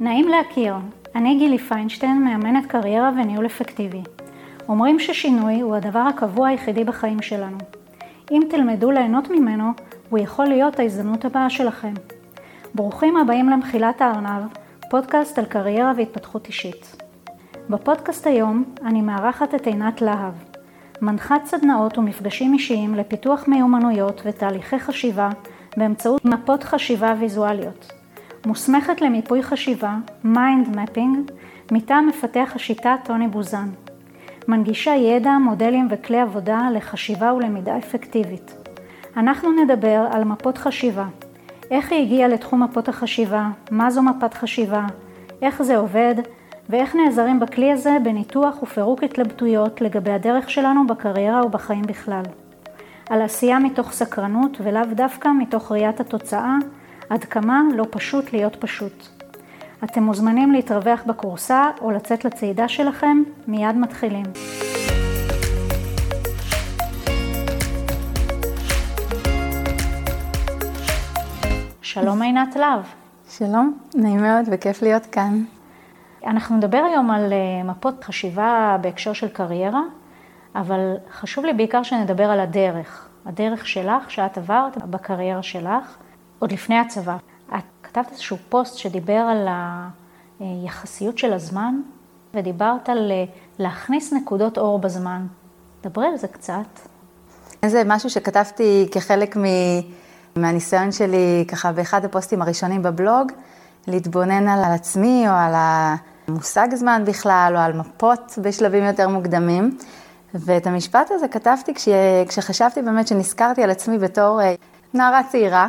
נעים להכיר, אני גילי פיינשטיין, מאמנת קריירה וניהול אפקטיבי. אומרים ששינוי הוא הדבר הקבוע היחידי בחיים שלנו. אם תלמדו ליהנות ממנו, הוא יכול להיות ההזדמנות הבאה שלכם. ברוכים הבאים למחילת הארנב, פודקאסט על קריירה והתפתחות אישית. בפודקאסט היום אני מארחת את עינת להב, מנחת סדנאות ומפגשים אישיים לפיתוח מיומנויות ותהליכי חשיבה באמצעות מפות חשיבה ויזואליות. מוסמכת למיפוי חשיבה, mind mapping, מטעם מפתח השיטה טוני בוזן. מנגישה ידע, מודלים וכלי עבודה לחשיבה ולמידה אפקטיבית. אנחנו נדבר על מפות חשיבה, איך היא הגיעה לתחום מפות החשיבה, מה זו מפת חשיבה, איך זה עובד, ואיך נעזרים בכלי הזה בניתוח ופירוק התלבטויות לגבי הדרך שלנו בקריירה ובחיים בכלל. על עשייה מתוך סקרנות ולאו דווקא מתוך ראיית התוצאה, עד כמה לא פשוט להיות פשוט. אתם מוזמנים להתרווח בקורסה או לצאת לצעידה שלכם, מיד מתחילים. שלום עינת להב. שלום, נעים מאוד וכיף להיות כאן. אנחנו נדבר היום על אה, מפות חשיבה בהקשר של קריירה, אבל חשוב לי בעיקר שנדבר על הדרך, הדרך שלך שאת עברת בקריירה שלך, עוד לפני הצבא. את כתבת איזשהו פוסט שדיבר על היחסיות של הזמן, ודיברת על אה, להכניס נקודות אור בזמן. דברי על זה קצת. זה משהו שכתבתי כחלק מ... מהניסיון שלי, ככה באחד הפוסטים הראשונים בבלוג, להתבונן על עצמי או על המושג זמן בכלל, או על מפות בשלבים יותר מוקדמים. ואת המשפט הזה כתבתי כש... כשחשבתי באמת שנזכרתי על עצמי בתור אה, נערה צעירה.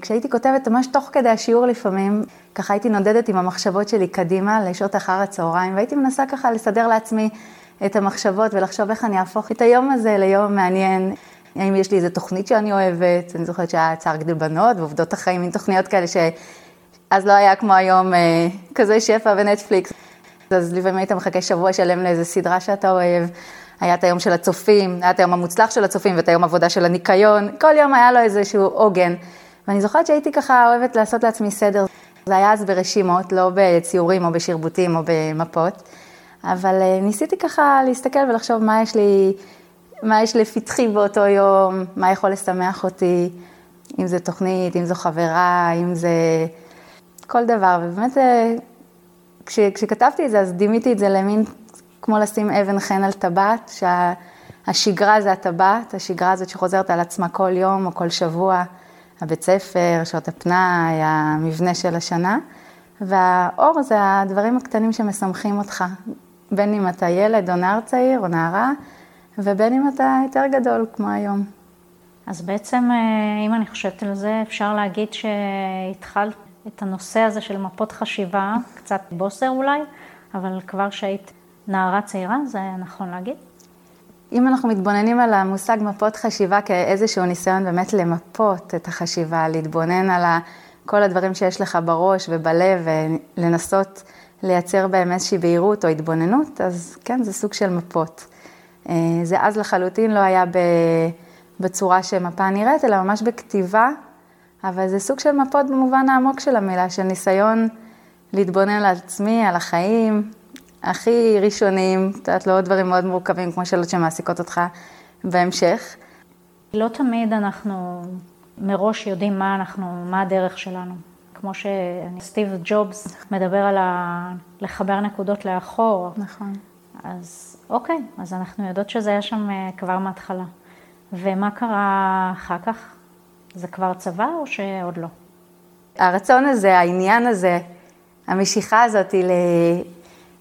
כשהייתי כותבת ממש תוך כדי השיעור לפעמים, ככה הייתי נודדת עם המחשבות שלי קדימה לשעות אחר הצהריים, והייתי מנסה ככה לסדר לעצמי את המחשבות ולחשוב איך אני אהפוך את היום הזה ליום מעניין. האם יש לי איזה תוכנית שאני אוהבת, אני זוכרת שהיה צער גדול בנות ועובדות החיים, מין תוכניות כאלה שאז לא היה כמו היום אה, כזה שפע ונטפליקס. אז לפעמים היית מחכה שבוע שלם לאיזה סדרה שאתה אוהב. היה את היום של הצופים, היה את היום המוצלח של הצופים ואת היום עבודה של הניקיון, כל יום היה לו איזשהו עוגן. ואני זוכרת שהייתי ככה אוהבת לעשות לעצמי סדר. זה היה אז ברשימות, לא בציורים או בשרבוטים או במפות, אבל אה, ניסיתי ככה להסתכל ולחשוב מה יש לי, מה יש לפתחי באותו יום, מה יכול לשמח אותי, אם זה תוכנית, אם זו חברה, אם זה כל דבר, ובאמת אה, כש, כשכתבתי את זה אז דימיתי את זה למין כמו לשים אבן חן על טבעת, שהשגרה זה הטבעת, השגרה הזאת שחוזרת על עצמה כל יום או כל שבוע, הבית ספר, שעות הפנאי, המבנה של השנה, והאור זה הדברים הקטנים שמשמחים אותך, בין אם אתה ילד או נער צעיר או נערה, ובין אם אתה יותר גדול כמו היום. אז בעצם, אה, אם אני חושבת על זה, אפשר להגיד שהתחלת את הנושא הזה של מפות חשיבה, קצת בוסר אולי, אבל כבר שהיית נערה צעירה, זה נכון להגיד? אם אנחנו מתבוננים על המושג מפות חשיבה כאיזשהו ניסיון באמת למפות את החשיבה, להתבונן על כל הדברים שיש לך בראש ובלב ולנסות לייצר בהם איזושהי בהירות או התבוננות, אז כן, זה סוג של מפות. אה, זה אז לחלוטין לא היה בצורה שמפה נראית, אלא ממש בכתיבה, אבל זה סוג של מפות במובן העמוק של המילה, של ניסיון להתבונן על עצמי, על החיים, הכי ראשונים, את יודעת, לא דברים מאוד מורכבים כמו שאלות שמעסיקות אותך בהמשך. לא תמיד אנחנו מראש יודעים מה אנחנו, מה הדרך שלנו. כמו שסטיב ג'ובס מדבר על ה... לחבר נקודות לאחור. נכון. אז אוקיי, אז אנחנו יודעות שזה היה שם אה, כבר מההתחלה. ומה קרה אחר כך? זה כבר צבא או שעוד לא? הרצון הזה, העניין הזה, המשיכה הזאת ל...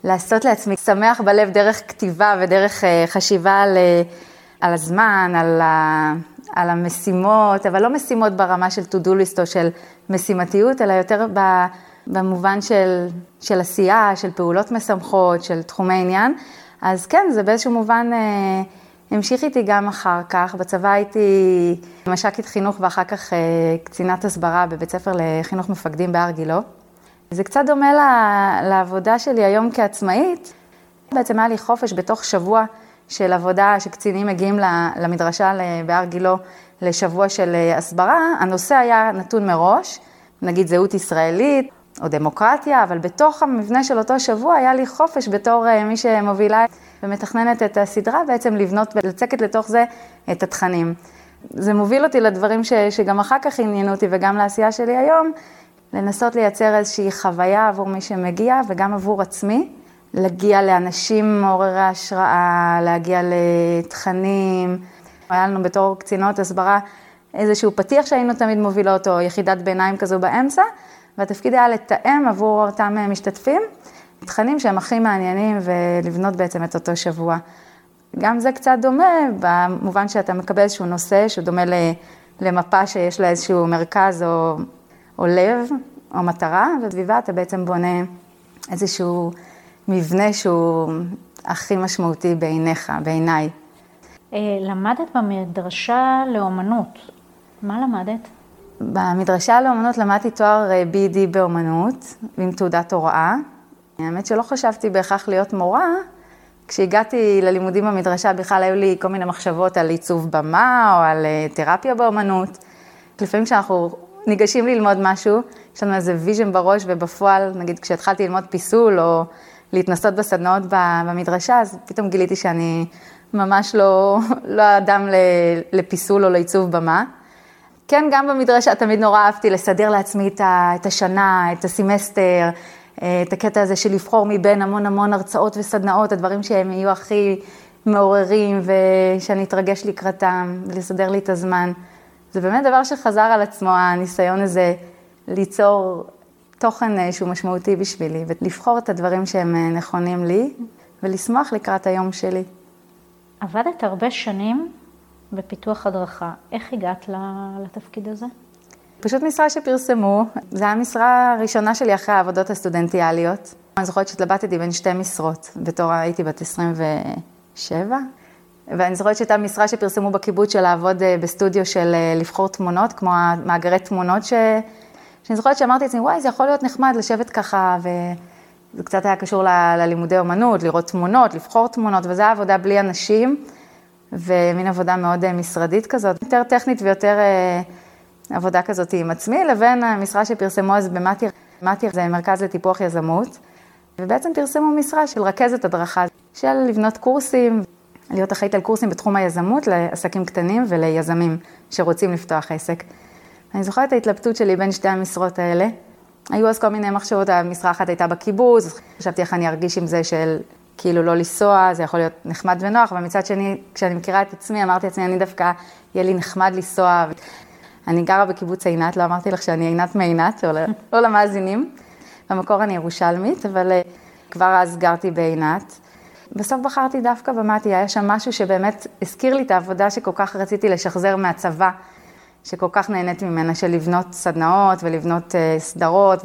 לעשות לעצמי שמח בלב דרך כתיבה ודרך אה, חשיבה על, אה, על הזמן, על, ה, על המשימות, אבל לא משימות ברמה של to-do list או של משימתיות, אלא יותר במובן של, של עשייה, של פעולות משמחות, של תחומי עניין. אז כן, זה באיזשהו מובן אה, המשיך איתי גם אחר כך. בצבא הייתי מש"קית חינוך ואחר כך קצינת הסברה בבית ספר לחינוך מפקדים בהר גילה. זה קצת דומה לעבודה שלי היום כעצמאית. בעצם היה לי חופש בתוך שבוע של עבודה שקצינים מגיעים למדרשה בהר גילו לשבוע של הסברה. הנושא היה נתון מראש, נגיד זהות ישראלית, או דמוקרטיה, אבל בתוך המבנה של אותו שבוע היה לי חופש בתור אה, מי שמובילה ומתכננת את הסדרה, בעצם לבנות ולצקת לתוך זה את התכנים. זה מוביל אותי לדברים ש, שגם אחר כך עניינו אותי וגם לעשייה שלי היום, לנסות לייצר איזושהי חוויה עבור מי שמגיע וגם עבור עצמי, להגיע לאנשים מעוררי השראה, להגיע לתכנים. היה לנו בתור קצינות הסברה איזשהו פתיח שהיינו תמיד מובילות, או יחידת ביניים כזו באמצע, והתפקיד היה לתאם עבור אותם משתתפים תכנים שהם הכי מעניינים ולבנות בעצם את אותו שבוע. גם זה קצת דומה במובן שאתה מקבל איזשהו נושא שהוא דומה למפה שיש לה איזשהו מרכז או, או לב או מטרה, וסביבה אתה בעצם בונה איזשהו מבנה שהוא הכי משמעותי בעיניך, בעיניי. אה, למדת במדרשה לאומנות. מה למדת? במדרשה לאומנות למדתי תואר אה, BD באומנות, עם תעודת הוראה. האמת שלא חשבתי בהכרח להיות מורה. כשהגעתי ללימודים במדרשה בכלל היו לי כל מיני מחשבות על עיצוב במה או על אה, תרפיה באומנות. לפעמים כשאנחנו ניגשים ללמוד משהו, יש לנו איזה vision בראש ובפועל, נגיד כשהתחלתי ללמוד פיסול או להתנסות בסדנאות במדרשה, אז פתאום גיליתי שאני ממש לא, לא אדם לפיסול או לעיצוב במה. כן, גם במדרשה תמיד נורא אהבתי לסדר לעצמי את השנה, את הסמסטר, את הקטע הזה של לבחור מבין המון המון הרצאות וסדנאות, הדברים שהם יהיו הכי מעוררים ושאני אתרגש לקראתם, ולסדר לי את הזמן. זה באמת דבר שחזר על עצמו, הניסיון הזה ליצור תוכן אה, שהוא משמעותי בשבילי, ולבחור את הדברים שהם אה, נכונים לי, ולשמוח לקראת היום שלי. עבדת הרבה שנים בפיתוח הדרכה. איך הגעת לתפקיד הזה? פשוט משרה שפרסמו, זו המשרה הראשונה שלי אחרי העבודות הסטודנטיאליות. אני זוכרת שהתלבטתי בין שתי משרות, בתור הייתי בת 27, ואני זוכרת שהייתה משרה שפרסמו בקיבוץ של לעבוד אה, בסטודיו של אה, לבחור תמונות, כמו מאגרי תמונות, ש... שאני זוכרת שאמרתי לעצמי, וואי, זה יכול להיות נחמד לשבת ככה, וזה קצת היה קשור ל... ללימודי אומנות, לראות תמונות, לבחור תמונות, וזו הייתה עבודה בלי אנשים, ומין עבודה מאוד אה, משרדית כזאת, יותר טכנית ויותר... עבודה כזאת עם עצמי, לבין המשרה שפרסמו אז במטיר, מטיר זה מרכז לטיפוח יזמות, ובעצם פרסמו משרה של רכזת הדרכה, של לבנות קורסים, להיות אחראית על קורסים בתחום היזמות לעסקים קטנים וליזמים שרוצים לפתוח עסק. אני זוכרת את ההתלבטות שלי בין שתי המשרות האלה. היו אז כל מיני מחשבות, המשרה אחת הייתה בקיבוץ, חשבתי איך אני ארגיש עם זה של כאילו לא לנסוע, זה יכול להיות נחמד ונוח, אבל מצד שני, כשאני מכירה את עצמי, אמרתי לעצמי, אני דווקא, יהיה לי נחמד לנסוע. אני גרה בקיבוץ עינת, לא אמרתי לך שאני עינת מעינת, או לא למאזינים. במקור אני ירושלמית, אבל אה, כבר אז גרתי בעינת. בסוף בחרתי דווקא במתי, היה שם משהו שבאמת הזכיר לי את העבודה שכל כך רציתי לשחזר מהצבא, שכל כך נהנית ממנה, של לבנות סדנאות ולבנות אה, סדרות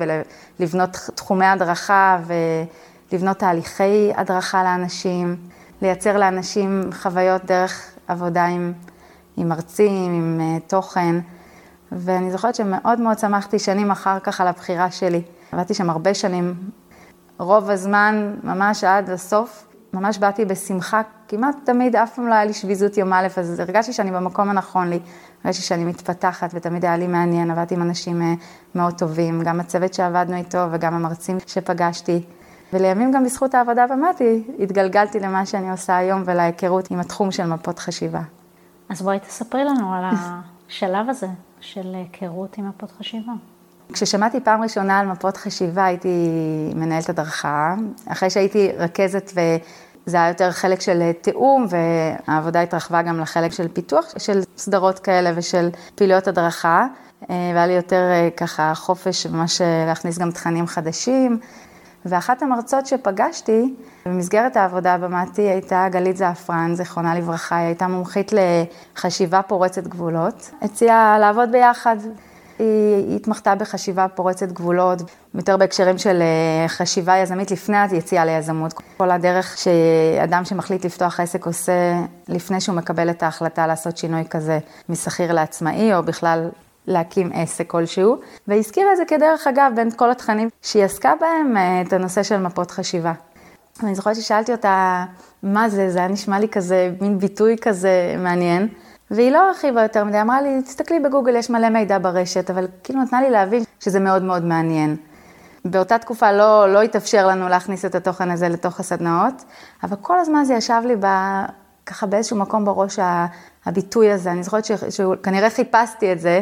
ולבנות תחומי הדרכה ולבנות תהליכי הדרכה לאנשים, לייצר לאנשים חוויות דרך עבודה עם, עם מרצים, עם אה, תוכן. ואני זוכרת שמאוד מאוד שמחתי שנים אחר כך על הבחירה שלי. עבדתי שם הרבה שנים, רוב הזמן, ממש עד הסוף, ממש באתי בשמחה, כמעט תמיד, אף פעם לא היה לי שביזות יום א', אז הרגשתי שאני במקום הנכון לי, הרגשתי שאני מתפתחת ותמיד היה לי מעניין, עבדתי עם אנשים אה, מאוד טובים, גם הצוות שעבדנו איתו וגם המרצים שפגשתי. ולימים גם בזכות העבודה במתי, התגלגלתי למה שאני עושה היום ולהיכרות עם התחום של מפות חשיבה. אז בואי תספרי לנו על השלב הזה. של היכרות עם מפות חשיבה? כששמעתי פעם ראשונה על מפות חשיבה, הייתי מנהלת הדרכה. אחרי שהייתי רכזת וזה היה יותר חלק של תיאום, והעבודה התרחבה גם לחלק של פיתוח של סדרות כאלה ושל פעילויות הדרכה. והיה לי יותר אה, ככה חופש ממש אה, להכניס גם תכנים חדשים. ואחת המרצות שפגשתי במסגרת העבודה במטי הייתה גלית זעפרן, זיכרונה לברכה, היא הייתה מומחית לחשיבה פורצת גבולות. הציעה לעבוד ביחד. היא התמחתה בחשיבה פורצת גבולות, יותר בהקשרים של אה, חשיבה יזמית לפני היציאה ליזמות. כל הדרך שאדם שמחליט לפתוח עסק עושה לפני שהוא מקבל את ההחלטה לעשות שינוי כזה משכיר לעצמאי, או בכלל להקים עסק כלשהו, והזכירה את זה כדרך אגב בין כל התכנים שהיא עסקה בהם, אה, את הנושא של מפות חשיבה. אני זוכרת ששאלתי אותה, מה זה, זה היה נשמע לי כזה, מין ביטוי כזה מעניין, והיא לא הרחיבה יותר מדי, אמרה לי, תסתכלי בגוגל, יש מלא מידע ברשת, אבל כאילו נתנה לי להבין שזה מאוד מאוד מעניין. באותה תקופה לא, לא התאפשר לנו להכניס את התוכן הזה לתוך הסדנאות, אבל כל הזמן זה ישב לי ב, ככה באיזשהו מקום בראש הביטוי הזה. אני זוכרת שכנראה חיפשתי את זה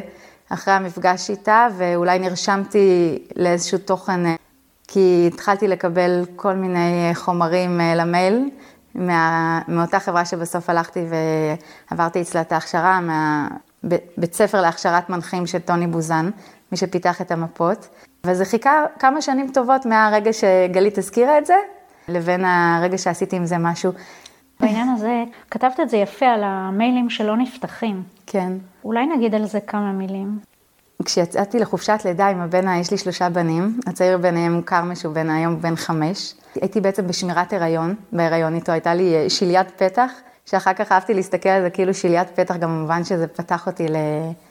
אחרי המפגש איתה, ואולי נרשמתי לאיזשהו תוכן, כי התחלתי לקבל כל מיני חומרים אה, למייל. מה, מאותה חברה שבסוף הלכתי ועברתי אצלה את ההכשרה, מהבית ספר להכשרת מנחים של טוני בוזן, מי שפיתח את המפות. וזה חיכה כמה שנים טובות מהרגע שגלית הזכירה את זה, לבין הרגע שעשיתי עם זה משהו. בעניין הזה, כתבת את זה יפה על המיילים שלא נפתחים. כן. אולי נגיד על זה כמה מילים. כשיצאתי לחופשת לידה עם הבן, יש לי שלושה בנים, הצעיר ביניהם כרמש, שהוא בן היום בן חמש. הייתי בעצם בשמירת הריון, בהריון איתו, הייתה לי אה, שליית פתח, שאחר כך אהבתי להסתכל על זה כאילו שליית פתח, גם במובן שזה פתח אותי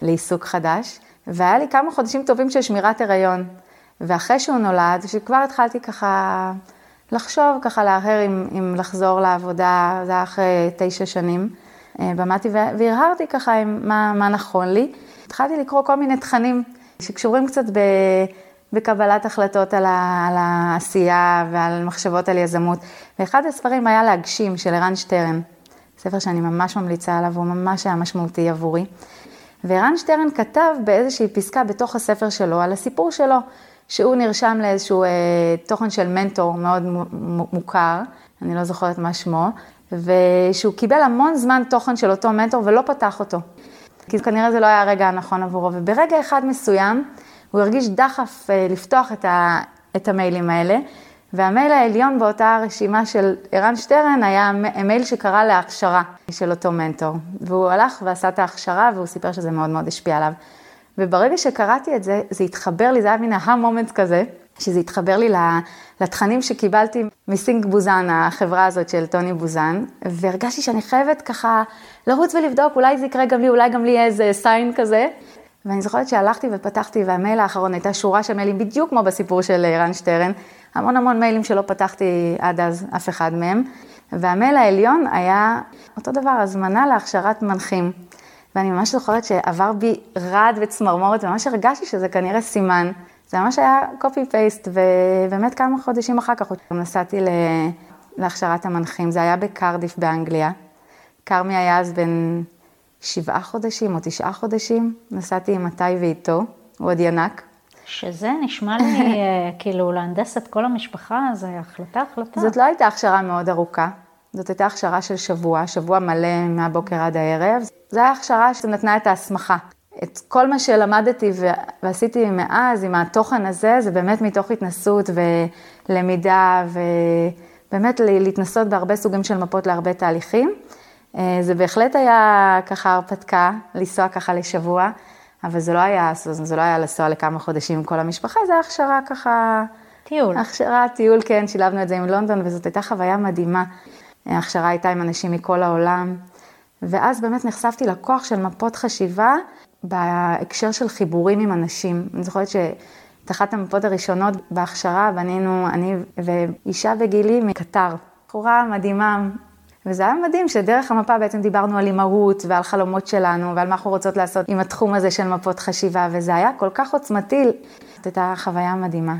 לעיסוק חדש. והיה לי כמה חודשים טובים של שמירת הריון. ואחרי שהוא נולד, שכבר התחלתי ככה לחשוב, ככה להרהר אם, אם לחזור לעבודה, זה היה אחרי תשע שנים, אה, במדתי והרהרתי ככה עם מה, מה נכון לי. התחלתי לקרוא כל מיני תכנים שקשורים קצת ב... בקבלת החלטות על, ה, על העשייה ועל מחשבות על יזמות. ואחד הספרים היה להגשים של ערן שטרן, ספר שאני ממש ממליצה עליו, הוא ממש היה משמעותי עבורי. וערן שטרן כתב באיזושהי פסקה בתוך הספר שלו על הסיפור שלו, שהוא נרשם לאיזשהו אה, תוכן של מנטור מאוד מוכר, אני לא זוכרת מה שמו, ושהוא קיבל המון זמן תוכן של אותו מנטור ולא פתח אותו. כי כנראה זה לא היה הרגע הנכון עבורו, וברגע אחד מסוים הוא הרגיש דחף אה, לפתוח את, ה, את המיילים האלה, והמייל העליון באותה רשימה של ערן שטרן היה מייל שקרא להכשרה של אותו מנטור. והוא הלך ועשה את ההכשרה והוא סיפר שזה מאוד מאוד השפיע עליו. וברגע שקראתי את זה, זה התחבר לי, זה היה מין אהה מומנט כזה, שזה התחבר לי לתכנים שקיבלתי מסינק בוזן, החברה הזאת של טוני בוזן, והרגשתי שאני חייבת ככה לרוץ ולבדוק, אולי זה יקרה גם לי, אולי גם לי יהיה איזה סיין כזה. ואני זוכרת שהלכתי ופתחתי, והמייל האחרון הייתה שורה של מיילים, בדיוק כמו בסיפור של רן שטרן, המון המון מיילים שלא פתחתי עד אז אף אחד מהם. והמייל העליון היה אותו דבר, הזמנה להכשרת מנחים. ואני ממש זוכרת שעבר בי רעד וצמרמורת, וממש הרגשתי שזה כנראה סימן. זה ממש היה קופי פייסט, ובאמת כמה חודשים אחר כך נסעתי להכשרת המנחים, זה היה בקרדיף באנגליה. כרמי היה אז בן שבעה חודשים או תשעה חודשים, נסעתי עם מתי ואיתו, הוא עוד ינק. שזה נשמע לי אה, כאילו להנדס את כל המשפחה, זה החלטה, החלטה. זאת לא הייתה הכשרה מאוד ארוכה, זאת הייתה הכשרה של שבוע, שבוע מלא מהבוקר עד הערב. זו הייתה הכשרה שנתנה את ההסמכה. את כל מה שלמדתי ועשיתי מאז עם התוכן הזה, זה באמת מתוך התנסות ולמידה ובאמת להתנסות בהרבה סוגים של מפות להרבה תהליכים. אה, זה בהחלט היה ככה הרפתקה, לנסוע ככה לשבוע, אבל זה לא היה, זה לא היה לנסוע לכמה חודשים עם כל המשפחה, זה היה הכשרה ככה... טיול. הכשרה, טיול, כן, שילבנו את זה עם לונדון, וזאת הייתה חוויה מדהימה. ההכשרה הייתה עם אנשים מכל העולם, ואז באמת נחשפתי לכוח של מפות חשיבה בהקשר של חיבורים עם אנשים. אני זוכרת שאת אחת המפות הראשונות בהכשרה בנינו, אני ואישה בגילי מקטר. בחורה מדהימה, וזה היה מדהים שדרך המפה בעצם דיברנו על אימהות ועל חלומות שלנו ועל מה אנחנו רוצות לעשות עם התחום הזה של מפות חשיבה, וזה היה כל כך עוצמתי, זאת הייתה חוויה מדהימה.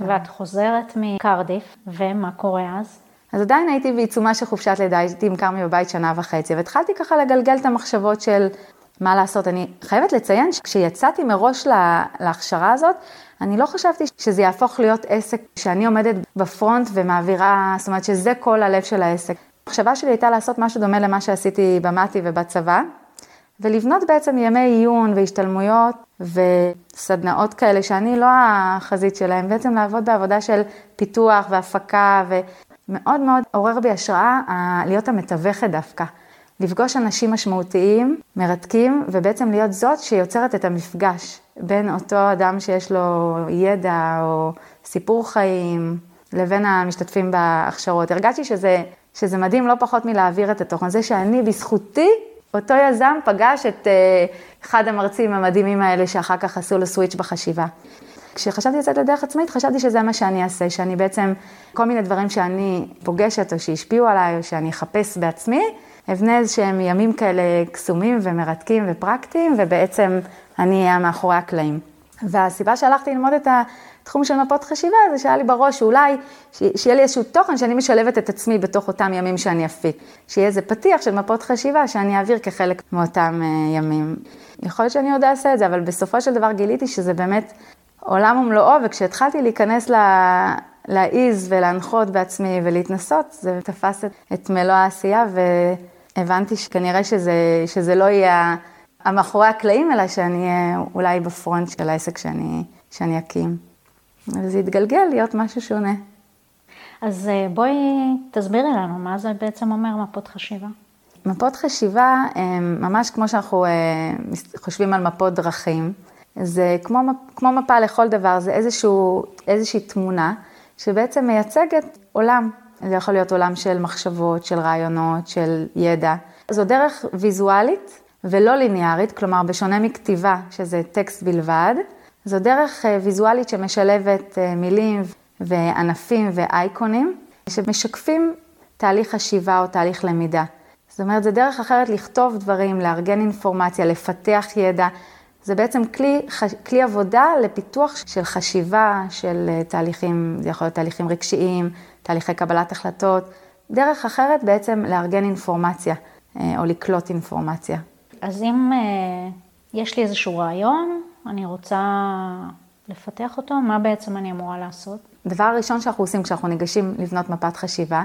ואת חוזרת מקרדיף, ומה קורה אז? אז עדיין הייתי בעיצומה של חופשת לידה, הייתי עם כרמי בבית שנה וחצי, והתחלתי ככה לגלגל את המחשבות של מה לעשות. אני חייבת לציין שכשיצאתי מראש לה, להכשרה הזאת, אני לא חשבתי שזה יהפוך להיות עסק שאני עומדת בפרונט ומעבירה, זאת אומרת שזה כל הלב של העסק. המחשבה שלי הייתה לעשות משהו דומה למה שעשיתי במטי ובצבא, ולבנות בעצם ימי עיון והשתלמויות וסדנאות כאלה שאני לא החזית שלהם, בעצם לעבוד בעבודה של פיתוח והפקה, ומאוד מאוד עורר בי השראה להיות המתווכת דווקא. לפגוש אנשים משמעותיים, מרתקים, ובעצם להיות זאת שיוצרת את המפגש בין אותו אדם שיש לו ידע או סיפור חיים, לבין המשתתפים בהכשרות. הרגשתי שזה שזה מדהים לא פחות מלהעביר את התוכן. זה שאני, בזכותי, אותו יזם פגש את uh, אחד המרצים המדהימים האלה שאחר כך עשו לו סוויץ' בחשיבה. כשחשבתי לצאת לדרך עצמאית, חשבתי שזה מה שאני אעשה, שאני בעצם, כל מיני דברים שאני פוגשת או שהשפיעו עליי או שאני אחפש בעצמי, אבנה איזה שהם ימים כאלה קסומים ומרתקים ופרקטיים, ובעצם אני אהיה מאחורי הקלעים. והסיבה שהלכתי ללמוד את התחום של מפות חשיבה זה שהיה לי בראש שאולי, שיהיה לי איזשהו תוכן שאני משלבת את עצמי בתוך אותם ימים שאני אפיק. שיהיה איזה פתיח של מפות חשיבה שאני אעביר כחלק מאותם אה, ימים. יכול להיות שאני עוד אעשה את זה, אבל בסופו של דבר גיליתי שזה באמת עולם ומלואו, וכשהתחלתי להיכנס להעיז ולהנחות בעצמי ולהתנסות, זה תפס את, את מלוא העשייה, והבנתי שכנראה שזה, שזה לא יהיה המאחורי הקלעים, אלא שאני אהיה אולי בפרונט של העסק שאני, שאני אקים. וזה יתגלגל להיות משהו שונה. אז אה, בואי תסבירי לנו, מה זה בעצם אומר מפות חשיבה? מפות חשיבה, ממש כמו שאנחנו אה, חושבים על מפות דרכים, זה כמו, כמו מפה לכל דבר, זה איזשהו, איזושהי תמונה שבעצם מייצגת עולם. זה יכול להיות עולם של מחשבות, של רעיונות, של ידע. זו דרך ויזואלית ולא ליניארית, כלומר בשונה מכתיבה, שזה טקסט בלבד, זו דרך אה, ויזואלית שמשלבת אה, מילים וענפים ואייקונים, שמשקפים תהליך חשיבה או תהליך למידה. זאת אומרת, זו דרך אחרת לכתוב דברים, לארגן אינפורמציה, לפתח ידע. זה בעצם כלי, כלי עבודה לפיתוח של חשיבה, של אה, תהליכים, זה יכול להיות תהליכים רגשיים, תהליכי קבלת החלטות, דרך אחרת בעצם לארגן אינפורמציה או לקלוט אינפורמציה. אז אם יש לי איזשהו רעיון, אני רוצה לפתח אותו, מה בעצם אני אמורה לעשות? דבר ראשון שאנחנו עושים כשאנחנו ניגשים לבנות מפת חשיבה,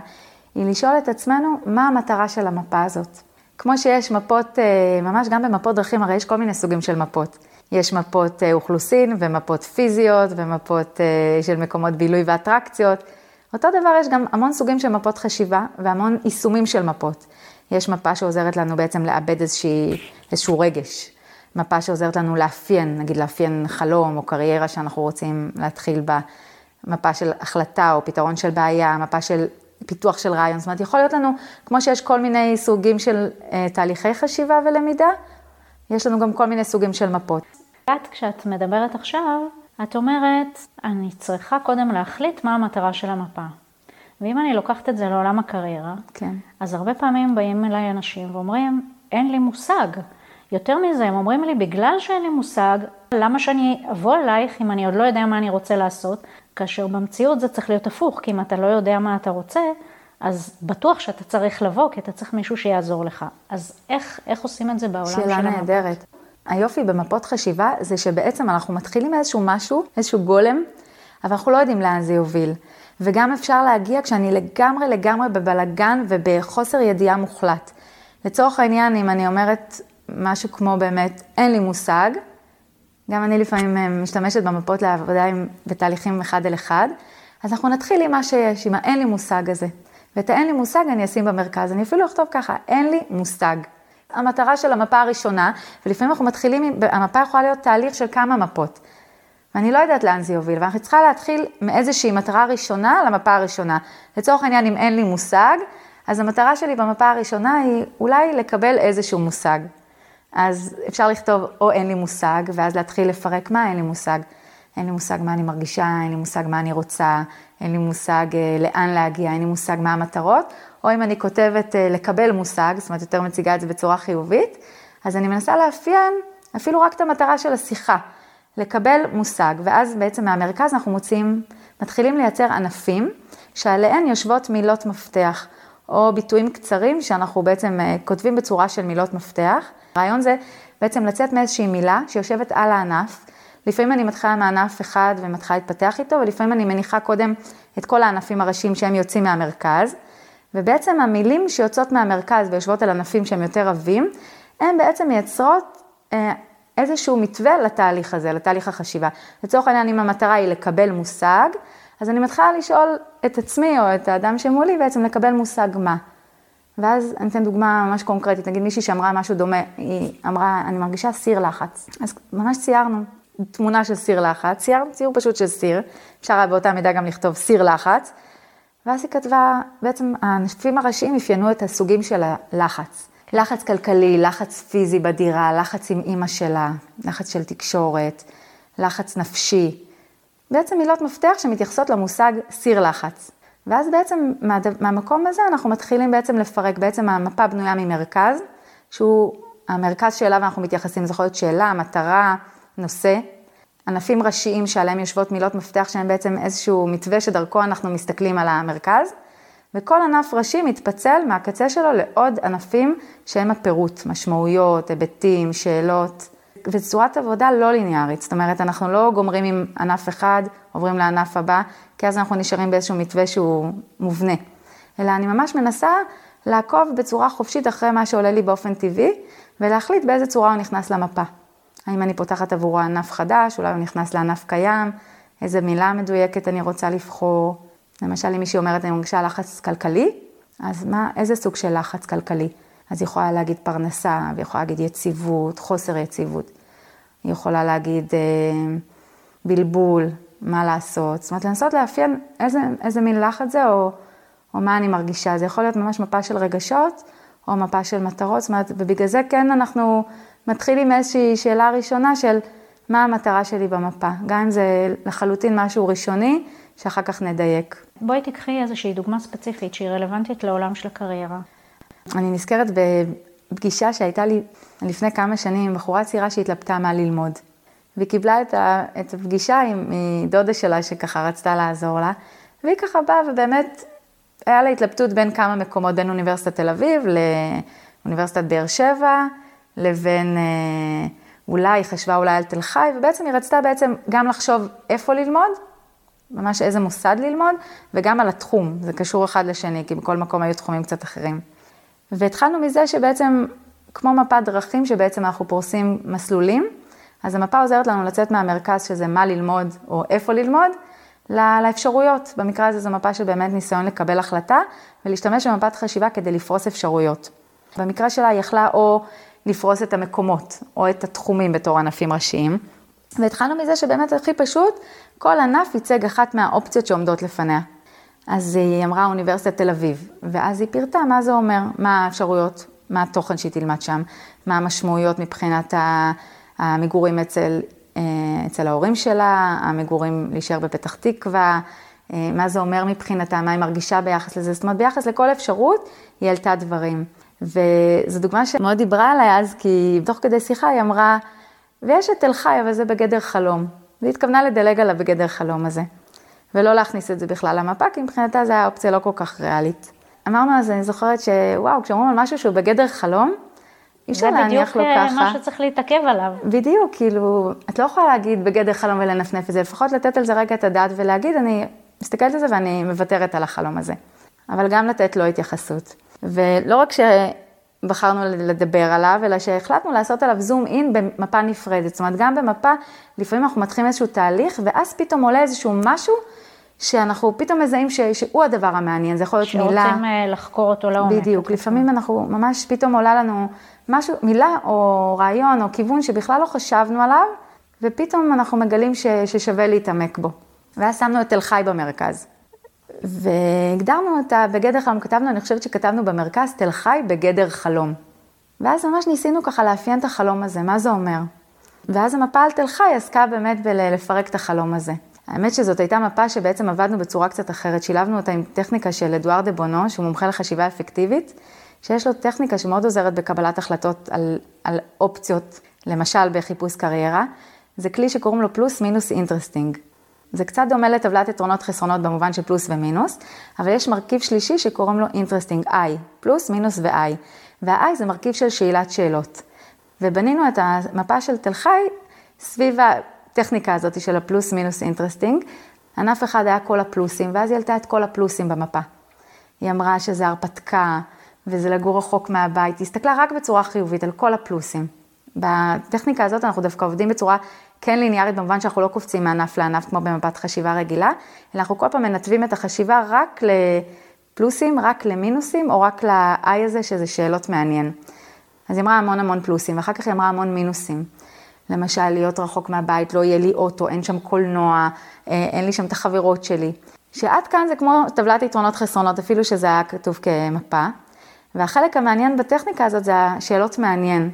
היא לשאול את עצמנו מה המטרה של המפה הזאת. כמו שיש מפות, אה, ממש גם במפות דרכים, הרי יש כל מיני סוגים של מפות. יש מפות אה, אוכלוסין ומפות פיזיות ומפות אה, של מקומות בילוי ואטרקציות. אותו דבר יש גם המון סוגים של מפות חשיבה והמון יישומים של מפות. יש מפה שעוזרת לנו בעצם לאבד איזושהי, איזשהו רגש. מפה שעוזרת לנו לאפיין, נגיד לאפיין חלום או קריירה שאנחנו רוצים להתחיל בה, מפה של החלטה או פתרון של בעיה, מפה של פיתוח של רעיון. זאת אומרת, יכול להיות לנו, כמו שיש כל מיני סוגים של אה, תהליכי חשיבה ולמידה, יש לנו גם כל מיני סוגים של מפות. את, כשאת מדברת עכשיו, את אומרת, אני צריכה קודם להחליט מה המטרה של המפה. ואם אני לוקחת את זה לעולם הקריירה, כן. אז הרבה פעמים באים אליי אנשים ואומרים, אין לי מושג. יותר מזה, הם אומרים לי, בגלל שאין לי מושג, למה שאני אבוא אלייך אם אני עוד לא יודע מה אני רוצה לעשות, כאשר במציאות זה צריך להיות הפוך, כי אם אתה לא יודע מה אתה רוצה, אז בטוח שאתה צריך לבוא, כי אתה צריך מישהו שיעזור לך. אז איך, איך עושים את זה בעולם של המפות? שאלה נהדרת. היופי במפות חשיבה זה שבעצם אנחנו מתחילים מאיזשהו משהו, איזשהו גולם, אבל אנחנו לא יודעים לאן זה יוביל. וגם אפשר להגיע כשאני לגמרי לגמרי בבלגן ובחוסר ידיעה מוחלט. לצורך העניין, אם אני אומרת, משהו כמו באמת, אין לי מושג. גם אני לפעמים אה, משתמשת במפות לעבודה עם, בתהליכים אחד אל אחד. אז אנחנו נתחיל עם מה שיש, עם האין לי מושג הזה. ואת האין לי מושג אני אשים במרכז. אני אפילו אכתוב ככה, אין לי מושג. המטרה של המפה הראשונה, ולפעמים אנחנו מתחילים, המפה יכולה להיות תהליך של כמה מפות. ואני לא יודעת לאן זה יוביל, ואנחנו צריכה להתחיל מאיזושהי מטרה ראשונה למפה הראשונה. לצורך העניין, אם אין לי מושג, אז המטרה שלי במפה הראשונה היא אולי לקבל איזשהו מושג. אז אפשר לכתוב או אין לי מושג, ואז להתחיל לפרק מה אין לי מושג. אין לי מושג מה אני מרגישה, אין לי מושג מה אני רוצה, אין לי מושג אה, לאן להגיע, אין לי מושג מה המטרות, או אם אני כותבת אה, לקבל מושג, זאת אומרת יותר מציגה את זה בצורה חיובית, אז אני מנסה לאפיין אפילו רק את המטרה של השיחה, לקבל מושג, ואז בעצם מהמרכז אנחנו מוצאים, מתחילים לייצר ענפים שעליהן יושבות מילות מפתח, או ביטויים קצרים שאנחנו בעצם אה, כותבים בצורה של מילות מפתח. הרעיון זה בעצם לצאת מאיזושהי מילה שיושבת על הענף. לפעמים אני מתחילה מענף אחד ומתחילה להתפתח איתו, ולפעמים אני מניחה קודם את כל הענפים הראשיים שהם יוצאים מהמרכז. ובעצם המילים שיוצאות מהמרכז ויושבות על ענפים שהם יותר עבים, הן בעצם מייצרות אה, איזשהו מתווה לתהליך הזה, לתהליך החשיבה. לצורך העניין, אם המטרה היא לקבל מושג, אז אני מתחילה לשאול את עצמי או את האדם שמולי בעצם לקבל מושג מה. ואז אני אתן דוגמה ממש קונקרטית, נגיד מישהי שאמרה משהו דומה, היא אמרה, אני מרגישה סיר לחץ. אז ממש ציירנו תמונה של סיר לחץ, ציירנו ציור פשוט של סיר, אפשר היה באותה מידה גם לכתוב סיר לחץ, ואז היא כתבה, בעצם הענפים הראשיים אפיינו את הסוגים של הלחץ. לחץ כלכלי, לחץ פיזי בדירה, לחץ עם אימא שלה, לחץ של תקשורת, לחץ נפשי. בעצם מילות מפתח שמתייחסות למושג סיר לחץ. ואז בעצם מה, מהמקום הזה אנחנו מתחילים בעצם לפרק, בעצם המפה בנויה ממרכז, שהוא המרכז שאליו אנחנו מתייחסים, זה יכול להיות שאלה, מטרה, נושא. ענפים ראשיים שעליהם יושבות מילות מפתח שהם בעצם איזשהו מתווה שדרכו אנחנו מסתכלים על המרכז, וכל ענף ראשי מתפצל מהקצה שלו לעוד ענפים שהם הפירוט, משמעויות, היבטים, שאלות, וצורת עבודה לא ליניארית, זאת אומרת, אנחנו לא גומרים עם ענף אחד, עוברים לענף הבא, כי אז אנחנו נשארים באיזשהו מתווה שהוא מובנה, אלא אני ממש מנסה לעקוב בצורה חופשית אחרי מה שעולה לי באופן טבעי, ולהחליט באיזה צורה הוא נכנס למפה. האם אני פותחת עבורו ענף חדש, אולי הוא נכנס לענף קיים, איזה מילה מדויקת אני רוצה לבחור. למשל, אם מישהי אומרת, אני מרגישה לחץ כלכלי, אז מה, איזה סוג של לחץ כלכלי? אז היא יכולה להגיד פרנסה, והיא יכולה להגיד יציבות, חוסר יציבות. היא יכולה להגיד אה, בלבול, מה לעשות. זאת אומרת, לנסות לאפיין איזה, איזה מין לחץ זה, או, או מה אני מרגישה. זה יכול להיות ממש מפה של רגשות, או מפה של מטרות, זאת אומרת, ובגלל זה כן אנחנו מתחילים מאיזושהי שאלה ראשונה של מה המטרה שלי במפה, גם אם זה לחלוטין משהו ראשוני, שאחר כך נדייק. בואי תקחי איזושהי דוגמה ספציפית שהיא רלוונטית לעולם של הקריירה. אני נזכרת בפגישה שהייתה לי לפני כמה שנים עם בחורה צעירה שהתלבטה מה ללמוד. והיא קיבלה את, ה, את הפגישה עם דודה שלה שככה רצתה לעזור לה, והיא ככה באה ובאמת היה לה התלבטות בין כמה מקומות, בין אוניברסיטת תל אביב לאוניברסיטת באר שבע, לבין, אה, אולי, היא חשבה אולי על תל חי, ובעצם היא רצתה בעצם גם לחשוב איפה ללמוד, ממש איזה מוסד ללמוד, וגם על התחום, זה קשור אחד לשני, כי בכל מקום היו תחומים קצת אחרים. והתחלנו מזה שבעצם, כמו מפת דרכים, שבעצם אנחנו פורסים מסלולים, אז המפה עוזרת לנו לצאת מהמרכז, שזה מה ללמוד או איפה ללמוד, לאפשרויות. במקרה הזה זו מפה של באמת ניסיון לקבל החלטה ולהשתמש במפת חשיבה כדי לפרוס אפשרויות. במקרה שלה היא יכלה או לפרוס את המקומות או את התחומים בתור ענפים ראשיים. והתחלנו מזה שבאמת הכי פשוט, כל ענף ייצג אחת מהאופציות שעומדות לפניה. אז היא אמרה אוניברסיטת תל אביב, ואז היא פירטה מה זה אומר, מה האפשרויות, מה התוכן שהיא תלמד שם, מה המשמעויות מבחינת המגורים אצל, אה, אצל ההורים שלה, המגורים להישאר בפתח תקווה, אה, מה זה אומר מבחינתה, מה היא מרגישה ביחס לזה, זאת אומרת ביחס לכל אפשרות היא העלתה דברים. וזו דוגמה שמאוד דיברה עליי אז, כי תוך כדי שיחה היא אמרה, ויש את תל חי, אבל זה בגדר חלום. והיא התכוונה לדלג עליו בגדר חלום הזה, ולא להכניס את זה בכלל למפה, כי מבחינתה זו הייתה אופציה לא כל כך ריאלית. אמרנו אז, אני זוכרת שוואו, כשאומרים על משהו שהוא בגדר חלום, אי אפשר להניח לו ככה. זה בדיוק מה שצריך להתעכב עליו. בדיוק, כאילו, את לא יכולה להגיד בגדר חלום ולנפנף את זה, לפחות לתת על זה רגע את הדעת ולהגיד, אני מסתכלת על זה ואני מוותרת על החלום הזה. אבל גם לתת לו התייחסות. ולא רק שבחרנו לדבר עליו, אלא שהחלטנו לעשות עליו זום אין במפה נפרדת. זאת אומרת, גם במפה, לפעמים אנחנו מתחילים איזשהו תהליך, ואז פתאום עולה איזשהו משהו, שאנחנו פתאום מזהים ש, שהוא הדבר המעניין, זה יכול להיות שרוצים מילה. שרוצים אה, לחקור אותו לעומק. בדיוק, לפעמים אנחנו ממש פתאום עולה לנו משהו, מילה או רעיון או כיוון שבכלל לא חשבנו עליו, ופתאום אנחנו מגלים ש, ששווה להתעמק בו. ואז שמנו את תל חי במרכז. והגדרנו אותה בגדר חלום, כתבנו, אני חושבת שכתבנו במרכז, תל חי בגדר חלום. ואז ממש ניסינו ככה לאפיין את החלום הזה, מה זה אומר? ואז המפה על תל חי עסקה באמת בלפרק את החלום הזה. האמת שזאת הייתה מפה שבעצם עבדנו בצורה קצת אחרת, שילבנו אותה עם טכניקה של אדוארד דה בונו, שהוא מומחה לחשיבה אפקטיבית, שיש לו טכניקה שמאוד עוזרת בקבלת החלטות על, על אופציות, למשל בחיפוש קריירה. זה כלי שקוראים לו פלוס מינוס interesting. זה קצת דומה לטבלת יתרונות חסרונות במובן של פלוס ומינוס, אבל יש מרכיב שלישי שקוראים לו interesting, I, פלוס, מינוס ו-I. וה-I זה מרכיב של שאלת שאלות. ובנינו את המפה של תל חי סביב הטכניקה הזאת של הפלוס מינוס interesting. ענף אחד היה כל הפלוסים, ואז היא העלתה את כל הפלוסים במפה. היא אמרה שזה הרפתקה, וזה לגור רחוק מהבית, היא הסתכלה רק בצורה חיובית על כל הפלוסים. בטכניקה הזאת אנחנו דווקא עובדים בצורה כן ליניארית במובן שאנחנו לא קופצים מענף לענף כמו במפת חשיבה רגילה, אלא אנחנו כל פעם מנתבים את החשיבה רק לפלוסים, רק למינוסים, או רק ל-I הזה, שזה שאלות מעניין. אז היא אמרה המון המון פלוסים, ואחר כך היא אמרה המון מינוסים. למשל, להיות רחוק מהבית, לא יהיה לי אוטו, אין שם קולנוע, אה, אין לי שם את החברות שלי. שעד כאן זה כמו טבלת יתרונות חסרונות, אפילו שזה היה כתוב כמפה. והחלק המעניין בטכניקה הזאת זה השאלות מעניין.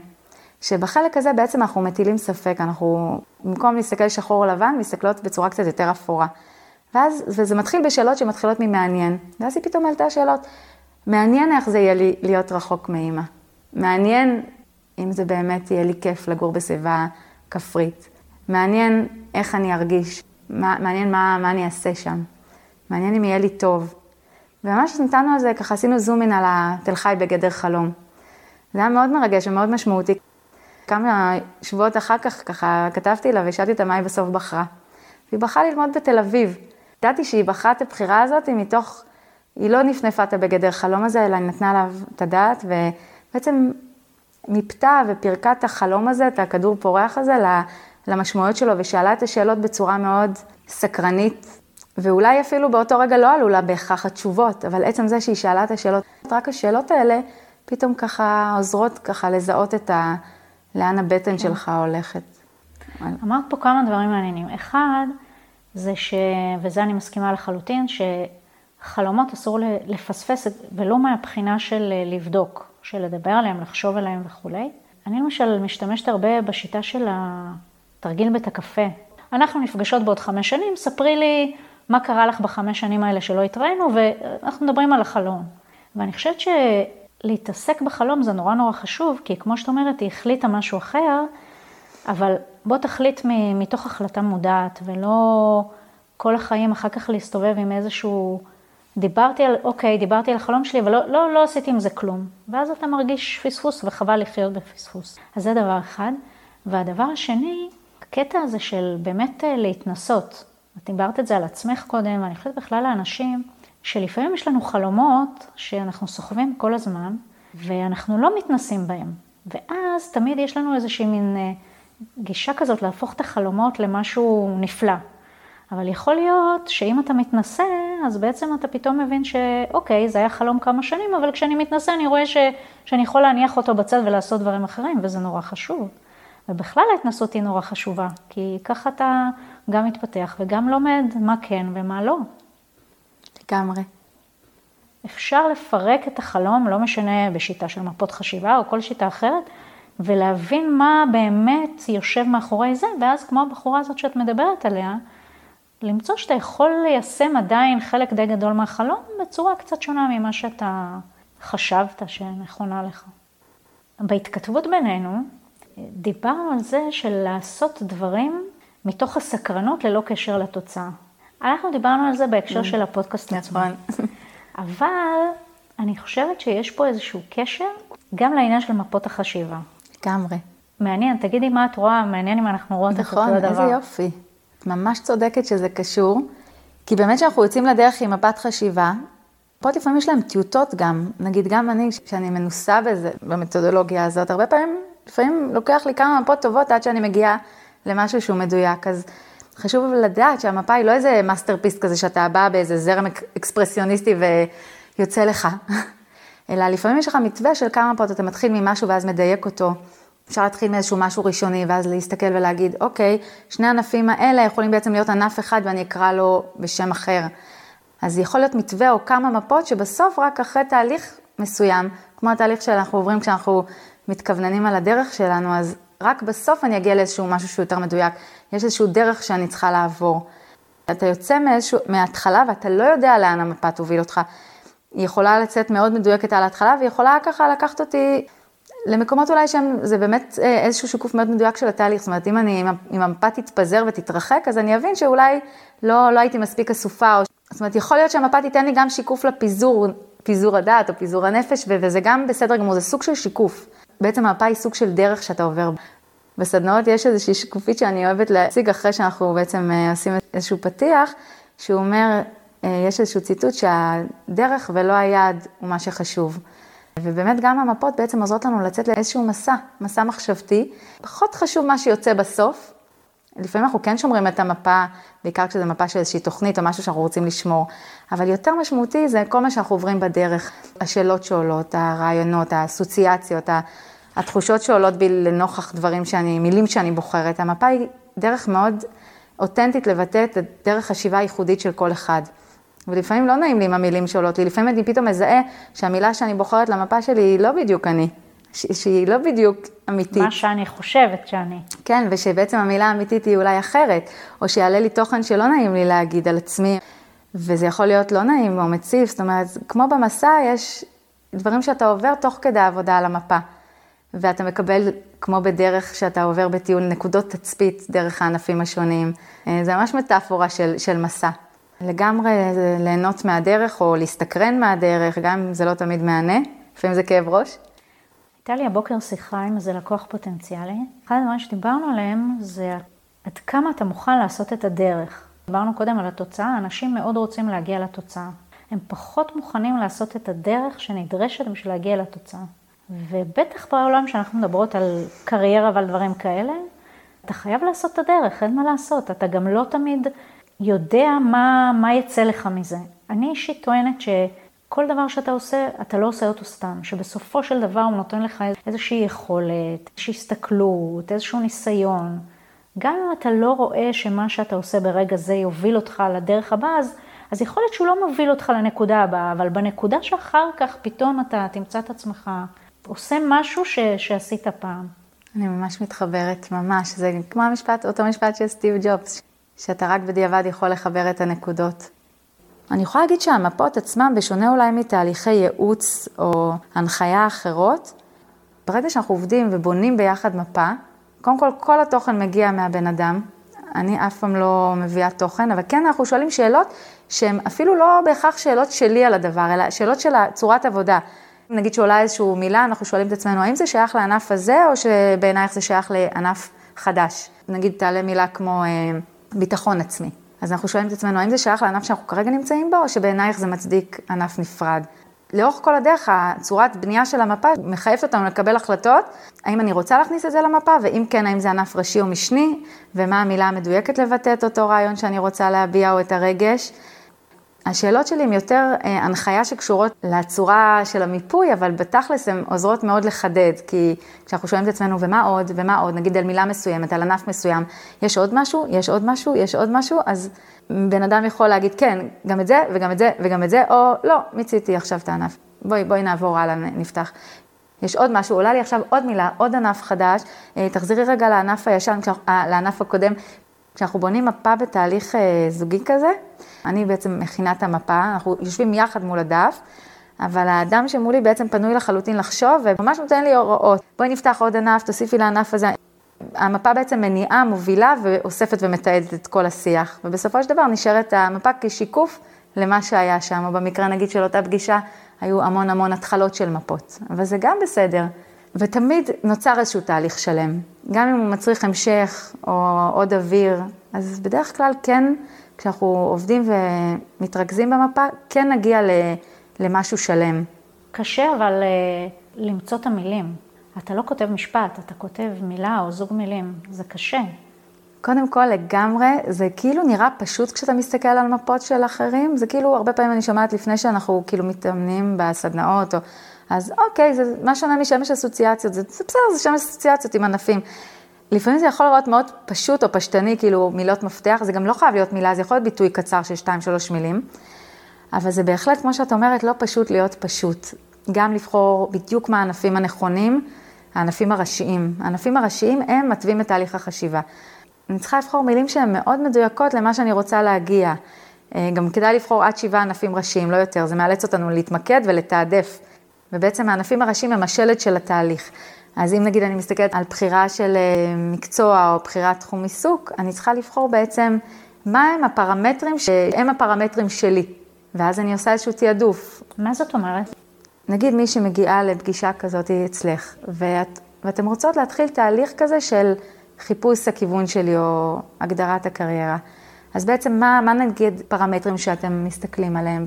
שבחלק הזה בעצם אנחנו מטילים ספק, אנחנו במקום להסתכל שחור או לבן, מסתכלות בצורה קצת יותר אפורה. ואז, וזה מתחיל בשאלות שמתחילות ממעניין, ואז היא פתאום העלתה שאלות, מעניין איך זה יהיה לי להיות רחוק מאימא. מעניין אם זה באמת יהיה לי כיף לגור בסביבה כפרית. מעניין איך אני ארגיש, מה, מעניין מה, מה אני אעשה שם, מעניין אם יהיה לי טוב. וממש נתנו על זה, ככה עשינו זום אין על התל חי בגדר חלום. זה היה מאוד מרגש ומאוד משמעותי. כמה שבועות אחר כך ככה כתבתי לה ושאלתי אותה מה היא בסוף בחרה. והיא בחרה ללמוד בתל אביב. ידעתי שהיא בחרה את הבחירה הזאת מתוך, היא לא נפנפה את הבגדר חלום הזה, אלא היא נתנה עליו את הדעת, ובעצם מיפתה ופירקה את החלום הזה, את הכדור פורח הזה, למשמעויות שלו, ושאלה את השאלות בצורה מאוד סקרנית, ואולי אפילו באותו רגע לא עלו לה בהכרח התשובות, אבל עצם זה שהיא שאלה את השאלות, רק השאלות האלה פתאום ככה עוזרות ככה לזהות את ה... לאן הבטן שלך הולכת. אמרת פה כמה דברים מעניינים. אחד, זה ש... וזה אני מסכימה לחלוטין, שחלומות אסור לפספס, ולא מהבחינה של לבדוק, של לדבר עליהם, לחשוב עליהם וכולי. אני למשל משתמשת הרבה בשיטה של התרגיל בית הקפה. אנחנו נפגשות בעוד חמש שנים, ספרי לי מה קרה לך בחמש שנים האלה שלא התראינו, ואנחנו מדברים על החלום. ואני חושבת שלהתעסק בחלום זה נורא נורא חשוב, כי כמו שאת אומרת, היא החליטה משהו אחר, אבל בוא תחליט מתוך החלטה מודעת, ולא כל החיים אחר כך להסתובב עם איזשהו... דיברתי על, אוקיי, דיברתי על החלום שלי, אבל לא, לא, לא עשיתי עם זה כלום. ואז אתה מרגיש פספוס וחבל לחיות בפספוס. אז זה דבר אחד. והדבר השני, הקטע הזה של באמת אה, להתנסות. את דיברת את זה על עצמך קודם, ואני חושבת בכלל לאנשים, שלפעמים יש לנו חלומות שאנחנו סוחבים כל הזמן, ואנחנו לא מתנסים בהם. ואז תמיד יש לנו איזושהי מין אה, גישה כזאת להפוך את החלומות למשהו נפלא. אבל יכול להיות שאם אתה מתנסה, אז בעצם אתה פתאום מבין שאוקיי, זה היה חלום כמה שנים, אבל כשאני מתנסה אני רואה ש... שאני יכול להניח אותו בצד ולעשות דברים אחרים, וזה נורא חשוב. ובכלל ההתנסות היא נורא חשובה, כי ככה אתה גם מתפתח וגם לומד מה כן ומה לא. לגמרי. אפשר לפרק את החלום, לא משנה בשיטה של מפות חשיבה או כל שיטה אחרת, ולהבין מה באמת יושב מאחורי זה, ואז כמו הבחורה הזאת שאת מדברת עליה, למצוא שאתה יכול ליישם עדיין חלק די גדול מהחלום בצורה קצת שונה ממה שאתה חשבת שנכונה לך. בהתכתבות בינינו, דיברנו על זה של לעשות דברים מתוך הסקרנות ללא קשר לתוצאה. אנחנו דיברנו על זה בהקשר של הפודקאסט עצמו. נכון. אבל אני חושבת שיש פה איזשהו קשר גם לעניין של מפות החשיבה. לגמרי. מעניין, תגידי מה את רואה, מעניין אם אנחנו רואות נכון, את אותו הדבר. נכון, איזה יופי. את ממש צודקת שזה קשור, כי באמת כשאנחנו יוצאים לדרך עם מפת חשיבה, פה לפעמים יש להם טיוטות גם, נגיד גם אני, כשאני מנוסה בזה, במתודולוגיה הזאת, הרבה פעמים, לפעמים לוקח לי כמה מפות טובות עד שאני מגיעה למשהו שהוא מדויק, אז חשוב לדעת שהמפה היא לא איזה masterpiece כזה שאתה בא באיזה זרם אקספרסיוניסטי ויוצא לך, אלא לפעמים יש לך מתווה של כמה מפות, אתה מתחיל ממשהו ואז מדייק אותו. אפשר להתחיל מאיזשהו משהו ראשוני, ואז להסתכל ולהגיד, אוקיי, שני הענפים האלה יכולים בעצם להיות ענף אחד ואני אקרא לו בשם אחר. אז יכול להיות מתווה או כמה מפות שבסוף רק אחרי תהליך מסוים, כמו התהליך שאנחנו עוברים כשאנחנו מתכווננים על הדרך שלנו, אז רק בסוף אני אגיע לאיזשהו משהו שהוא יותר מדויק. יש איזשהו דרך שאני צריכה לעבור. אתה יוצא מאיזשהו, מההתחלה ואתה לא יודע לאן המפה תוביל אותך. היא יכולה לצאת מאוד מדויקת על ההתחלה, והיא יכולה ככה לקחת אותי למקומות אולי שהם, זה באמת אה, איזשהו שיקוף מאוד מדויק של התהליך, זאת אומרת, אם אני, אם המפה תתפזר ותתרחק, אז אני אבין שאולי לא, לא הייתי מספיק אסופה, או, זאת אומרת, יכול להיות שהמפה תיתן לי גם שיקוף לפיזור, פיזור הדעת או פיזור הנפש, וזה גם בסדר גמור, זה סוג של שיקוף. בעצם המפה היא סוג של דרך שאתה עובר. בסדנאות יש איזושהי שקופית שאני אוהבת להציג אחרי שאנחנו בעצם אה, עושים איזשהו פתיח, שהוא אומר, אה, יש איזשהו ציטוט שהדרך ולא היעד הוא מה שחשוב. ובאמת גם המפות בעצם עוזרות לנו לצאת לאיזשהו מסע, מסע מחשבתי. פחות חשוב מה שיוצא בסוף. לפעמים אנחנו כן שומרים את המפה, בעיקר כשזו מפה של איזושהי תוכנית או משהו שאנחנו רוצים לשמור, אבל יותר משמעותי זה כל מה שאנחנו עוברים בדרך, השאלות שעולות, הרעיונות, האסוציאציות, התחושות שעולות בי לנוכח דברים שאני, מילים שאני בוחרת. המפה היא דרך מאוד אותנטית לבטא את דרך חשיבה הייחודית של כל אחד. ולפעמים לא נעים לי עם המילים שעולות לי, לפעמים אני פתאום מזהה שהמילה שאני בוחרת למפה שלי היא לא בדיוק אני, שהיא לא בדיוק אמיתית. מה שאני חושבת שאני. כן, ושבעצם המילה האמיתית היא אולי אחרת, או שיעלה לי תוכן שלא נעים לי להגיד על עצמי, וזה יכול להיות לא נעים או מציף, זאת אומרת, כמו במסע יש דברים שאתה עובר תוך כדי העבודה על המפה. ואתה מקבל, כמו בדרך שאתה עובר בטיול, נקודות תצפית דרך הענפים השונים. אה, זה ממש מטאפורה של, של מסע. לגמרי ליהנות מהדרך או להסתקרן מהדרך, גם אם זה לא תמיד מהנה, לפעמים זה כאב ראש. הייתה לי הבוקר שיחה עם איזה לקוח פוטנציאלי. אחד הדברים שדיברנו עליהם זה עד כמה אתה מוכן לעשות את הדרך. דיברנו קודם על התוצאה, אנשים מאוד רוצים להגיע לתוצאה. הם פחות מוכנים לעשות את הדרך שנדרשת בשביל להגיע לתוצאה. ובטח בעולם שאנחנו מדברות על קריירה ועל דברים כאלה, אתה חייב לעשות את הדרך, אין מה לעשות. אתה גם לא תמיד יודע מה, מה יצא לך מזה. אני אישית טוענת שכל דבר שאתה עושה, אתה לא עושה אותו סתם, שבסופו של דבר הוא נותן לך איזושהי יכולת, איזושהי הסתכלות, איזשהו ניסיון. גם אם אתה לא רואה שמה שאתה עושה ברגע זה יוביל אותך לדרך הבאה, אז, אז יכול להיות שהוא לא מוביל אותך לנקודה הבאה, אבל בנקודה שאחר כך פתאום אתה תמצא את עצמך עושה משהו ש, שעשית פעם. אני ממש מתחברת, ממש. זה כמו המשפט, אותו משפט של סטיב ג'ובס, שאתה רק בדיעבד יכול לחבר את הנקודות. אני יכולה להגיד שהמפות עצמן, בשונה אולי מתהליכי ייעוץ או הנחיה אחרות, ברגע שאנחנו עובדים ובונים ביחד מפה, קודם כל, כל התוכן מגיע מהבן אדם. אני אף פעם לא מביאה תוכן, אבל כן אנחנו שואלים שאלות שהן אפילו לא בהכרח שאלות שלי על הדבר, אלא שאלות של צורת עבודה. נגיד שעולה איזושהי מילה, אנחנו שואלים את עצמנו, האם זה שייך לענף הזה, או שבעינייך זה שייך לענף חדש? נגיד תעלה מילה כמו אה, ביטחון עצמי. אז אנחנו שואלים את עצמנו, האם זה שייך לענף שאנחנו כרגע נמצאים בו, או שבעינייך זה מצדיק ענף נפרד? לאורך כל הדרך, הצורת בנייה של המפה מחייבת אותנו לקבל החלטות, האם אני רוצה להכניס את זה למפה, ואם כן, האם זה ענף ראשי או משני, ומה המילה המדויקת לבטא את אותו רעיון שאני רוצה להביע או את הרגש. השאלות שלי הן יותר אה, הנחיה שקשורות לצורה של המיפוי, אבל בתכלס הן עוזרות מאוד לחדד, כי כשאנחנו שואלים את עצמנו, ומה עוד, ומה עוד, נגיד על מילה מסוימת, על ענף מסוים, יש עוד משהו, יש עוד משהו, יש עוד משהו, אז בן אדם יכול להגיד, כן, גם את זה, וגם את זה, וגם את זה, או לא, מיציתי עכשיו את הענף. בואי, בואי נעבור הלאה, נפתח. יש עוד משהו, עולה לי עכשיו עוד מילה, עוד ענף חדש, אה, תחזירי רגע לענף הישן, אה, לענף הקודם. כשאנחנו בונים מפה בתהליך זוגי כזה, אני בעצם מכינה את המפה, אנחנו יושבים יחד מול הדף, אבל האדם שמולי בעצם פנוי לחלוטין לחשוב, וממש נותן לי הוראות. בואי נפתח עוד ענף, תוסיפי לענף הזה. המפה בעצם מניעה, מובילה ואוספת ומתעדת את כל השיח. ובסופו של דבר נשארת המפה כשיקוף למה שהיה שם, או במקרה נגיד של אותה פגישה, היו המון המון התחלות של מפות. אבל זה גם בסדר. ותמיד נוצר איזשהו תהליך שלם. גם אם הוא מצריך המשך או עוד אוויר, אז בדרך כלל כן כשאנחנו עובדים ומתרכזים במפה, כן נגיע למשהו שלם. קשה אבל אה, למצוא את המילים. אתה לא כותב משפט, אתה כותב מילה או זוג מילים, זה קשה. קודם כל, לגמרי, זה כאילו נראה פשוט כשאתה מסתכל על מפות של אחרים, זה כאילו, הרבה פעמים אני שומעת לפני שאנחנו כאילו מתאמנים בסדנאות, או... אז אוקיי, זה מה שונה משמש אסוציאציות, זה, זה בסדר, זה שמש אסוציאציות עם ענפים. לפעמים זה יכול להיות מאוד פשוט או פשטני, כאילו מילות מפתח, זה גם לא חייב להיות מילה, זה יכול להיות ביטוי קצר של שתיים, שלוש מילים. אבל זה בהחלט, כמו שאת אומרת, לא פשוט להיות פשוט. גם לבחור בדיוק מה הענפים הנכונים, הענפים הראשיים. הענפים הראשיים הם מתווים את תהליך החשיבה. אני צריכה לבחור מילים שהן מאוד מדויקות למה שאני רוצה להגיע. אה, גם כדאי לבחור עד שבעה ענפים ראשיים, לא יותר, זה מאלץ אותנו להתמקד ולתעדף. ובעצם הענפים הראשיים הם השלד של התהליך. אז אם נגיד אני מסתכלת על בחירה של אה, מקצוע או בחירת תחום עיסוק, אני צריכה לבחור בעצם מהם הפרמטרים שהם הפרמטרים שלי, ואז אני עושה איזשהו תעדוף. מה זאת אומרת? נגיד מי שמגיעה לפגישה כזאת אצלך, ואת, ואתם רוצות להתחיל תהליך כזה של חיפוש הכיוון שלי או הגדרת הקריירה. אז בעצם מה, מה נגיד פרמטרים שאתם מסתכלים עליהם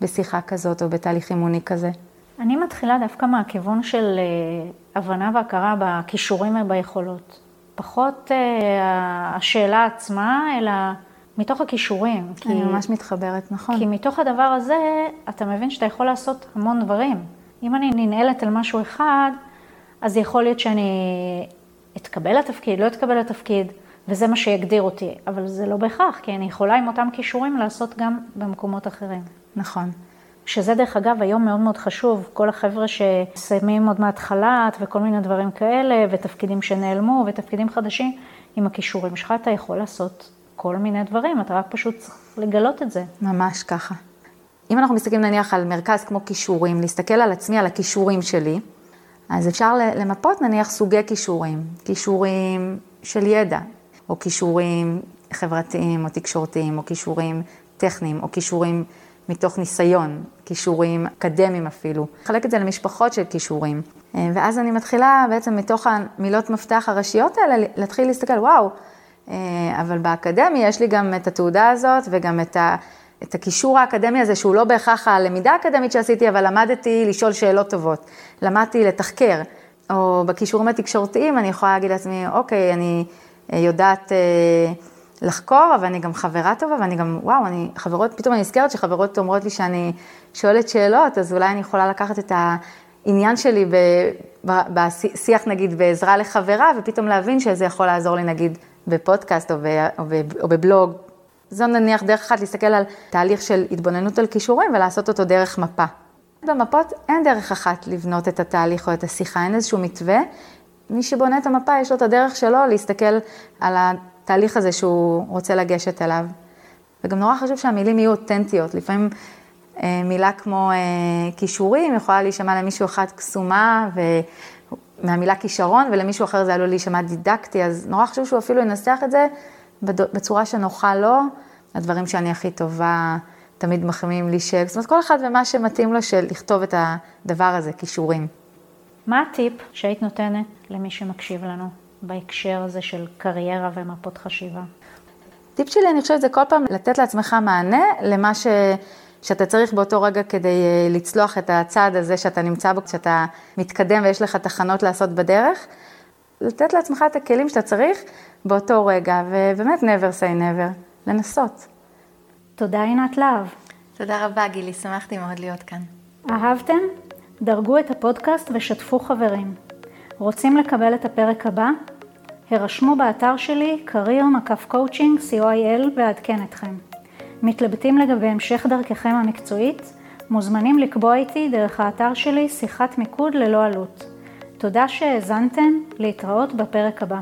בשיחה כזאת או בתהליך אימוני כזה? אני מתחילה דווקא מהכיוון של אה, הבנה והכרה בכישורים וביכולות. פחות אה, השאלה עצמה, אלא מתוך הכישורים. אני כי, ממש מתחברת, נכון. כי מתוך הדבר הזה, אתה מבין שאתה יכול לעשות המון דברים. אם אני ננעלת על משהו אחד, אז יכול להיות שאני אתקבל לתפקיד, לא אתקבל לתפקיד, וזה מה שיגדיר אותי. אבל זה לא בהכרח, כי אני יכולה עם אותם כישורים לעשות גם במקומות אחרים. נכון. שזה דרך אגב היום מאוד מאוד חשוב, כל החבר'ה שסיימים עוד מעט חל"ת וכל מיני דברים כאלה, ותפקידים שנעלמו ותפקידים חדשים, עם הכישורים שלך אתה יכול לעשות כל מיני דברים, אתה רק פשוט צריך לגלות את זה. ממש ככה. אם אנחנו מסתכלים נניח על מרכז כמו כישורים, להסתכל על עצמי, על הכישורים שלי, אז אפשר למפות נניח סוגי כישורים, כישורים של ידע, או כישורים חברתיים או תקשורתיים, או כישורים טכניים, או כישורים מתוך ניסיון, כישורים אקדמיים אפילו. לחלק את זה למשפחות של כישורים. אה, ואז אני מתחילה בעצם מתוך המילות מפתח הראשיות האלה, להתחיל להסתכל, וואו, אה, אבל באקדמיה יש לי גם את התעודה הזאת וגם את ה... את הקישור האקדמי הזה, שהוא לא בהכרח הלמידה האקדמית שעשיתי, אבל למדתי לשאול שאלות טובות, למדתי לתחקר, או בכישורים התקשורתיים אני יכולה להגיד לעצמי, אוקיי, אני אה, יודעת אה, לחקור, אבל אני גם חברה טובה, ואני גם, וואו, אני, חברות, פתאום אני נזכרת שחברות אומרות לי שאני שואלת שאלות, אז אולי אני יכולה לקחת את העניין שלי בשיח, נגיד, בעזרה לחברה, ופתאום להבין שזה יכול לעזור לי, נגיד, בפודקאסט או, ב, או, ב, או בבלוג. זו נניח דרך אחת להסתכל על תהליך של התבוננות על כישורים ולעשות אותו דרך מפה. במפות אין דרך אחת לבנות את התהליך או את השיחה, אין איזשהו מתווה. מי שבונה את המפה יש לו את הדרך שלו להסתכל על התהליך הזה שהוא רוצה לגשת אליו. וגם נורא חשוב שהמילים יהיו אותנטיות. לפעמים אה, מילה כמו אה, כישורים יכולה להישמע למישהו אחד קסומה מהמילה כישרון, ולמישהו אחר זה עלול להישמע דידקטי, אז נורא חשוב שהוא אפילו ינסח את זה בצורה שנוחה לו, הדברים שאני הכי טובה, תמיד מחמיאים לי ש... זאת אומרת, כל אחד ומה שמתאים לו של לכתוב את הדבר הזה, כישורים. מה הטיפ שהיית נותנת למי שמקשיב לנו בהקשר הזה של קריירה ומפות חשיבה? טיפ שלי, אני חושבת, זה כל פעם לתת לעצמך מענה למה ש... שאתה צריך באותו רגע כדי אה, לצלוח את הצעד הזה שאתה נמצא בו, כשאתה מתקדם ויש לך תחנות לעשות בדרך, לתת לעצמך את הכלים שאתה צריך באותו רגע, ובאמת never say never, לנסות. תודה עינת להב. תודה רבה גילי, שמחתי מאוד להיות כאן. אהבתם? דרגו את הפודקאסט ושתפו חברים. רוצים לקבל את הפרק הבא? הרשמו באתר שלי, career מקף coaching co.il ואעדכן אתכם. מתלבטים לגבי המשך דרככם המקצועית? מוזמנים לקבוע איתי דרך האתר שלי שיחת מיקוד ללא עלות. תודה שהאזנתם, להתראות בפרק הבא.